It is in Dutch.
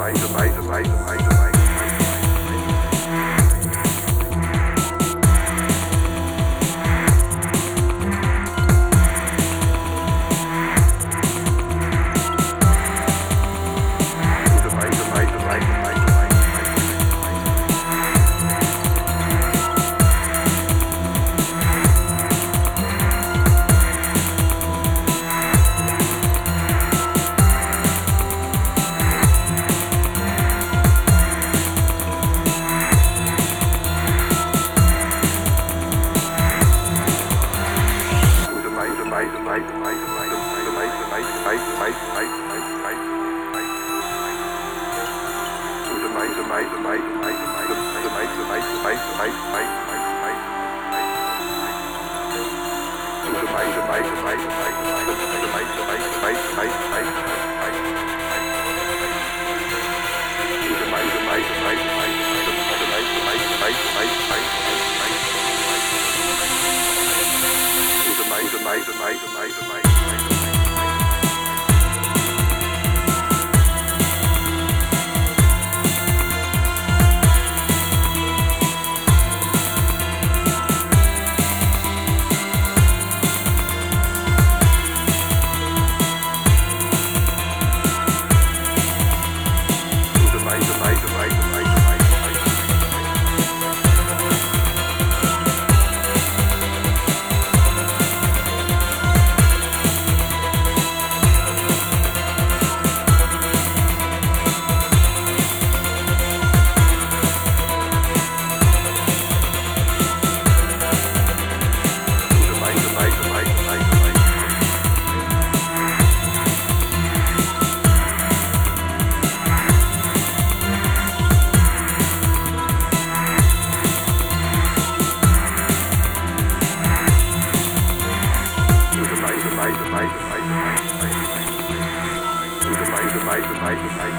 amazing, amazing, amazing, amazing. Bye.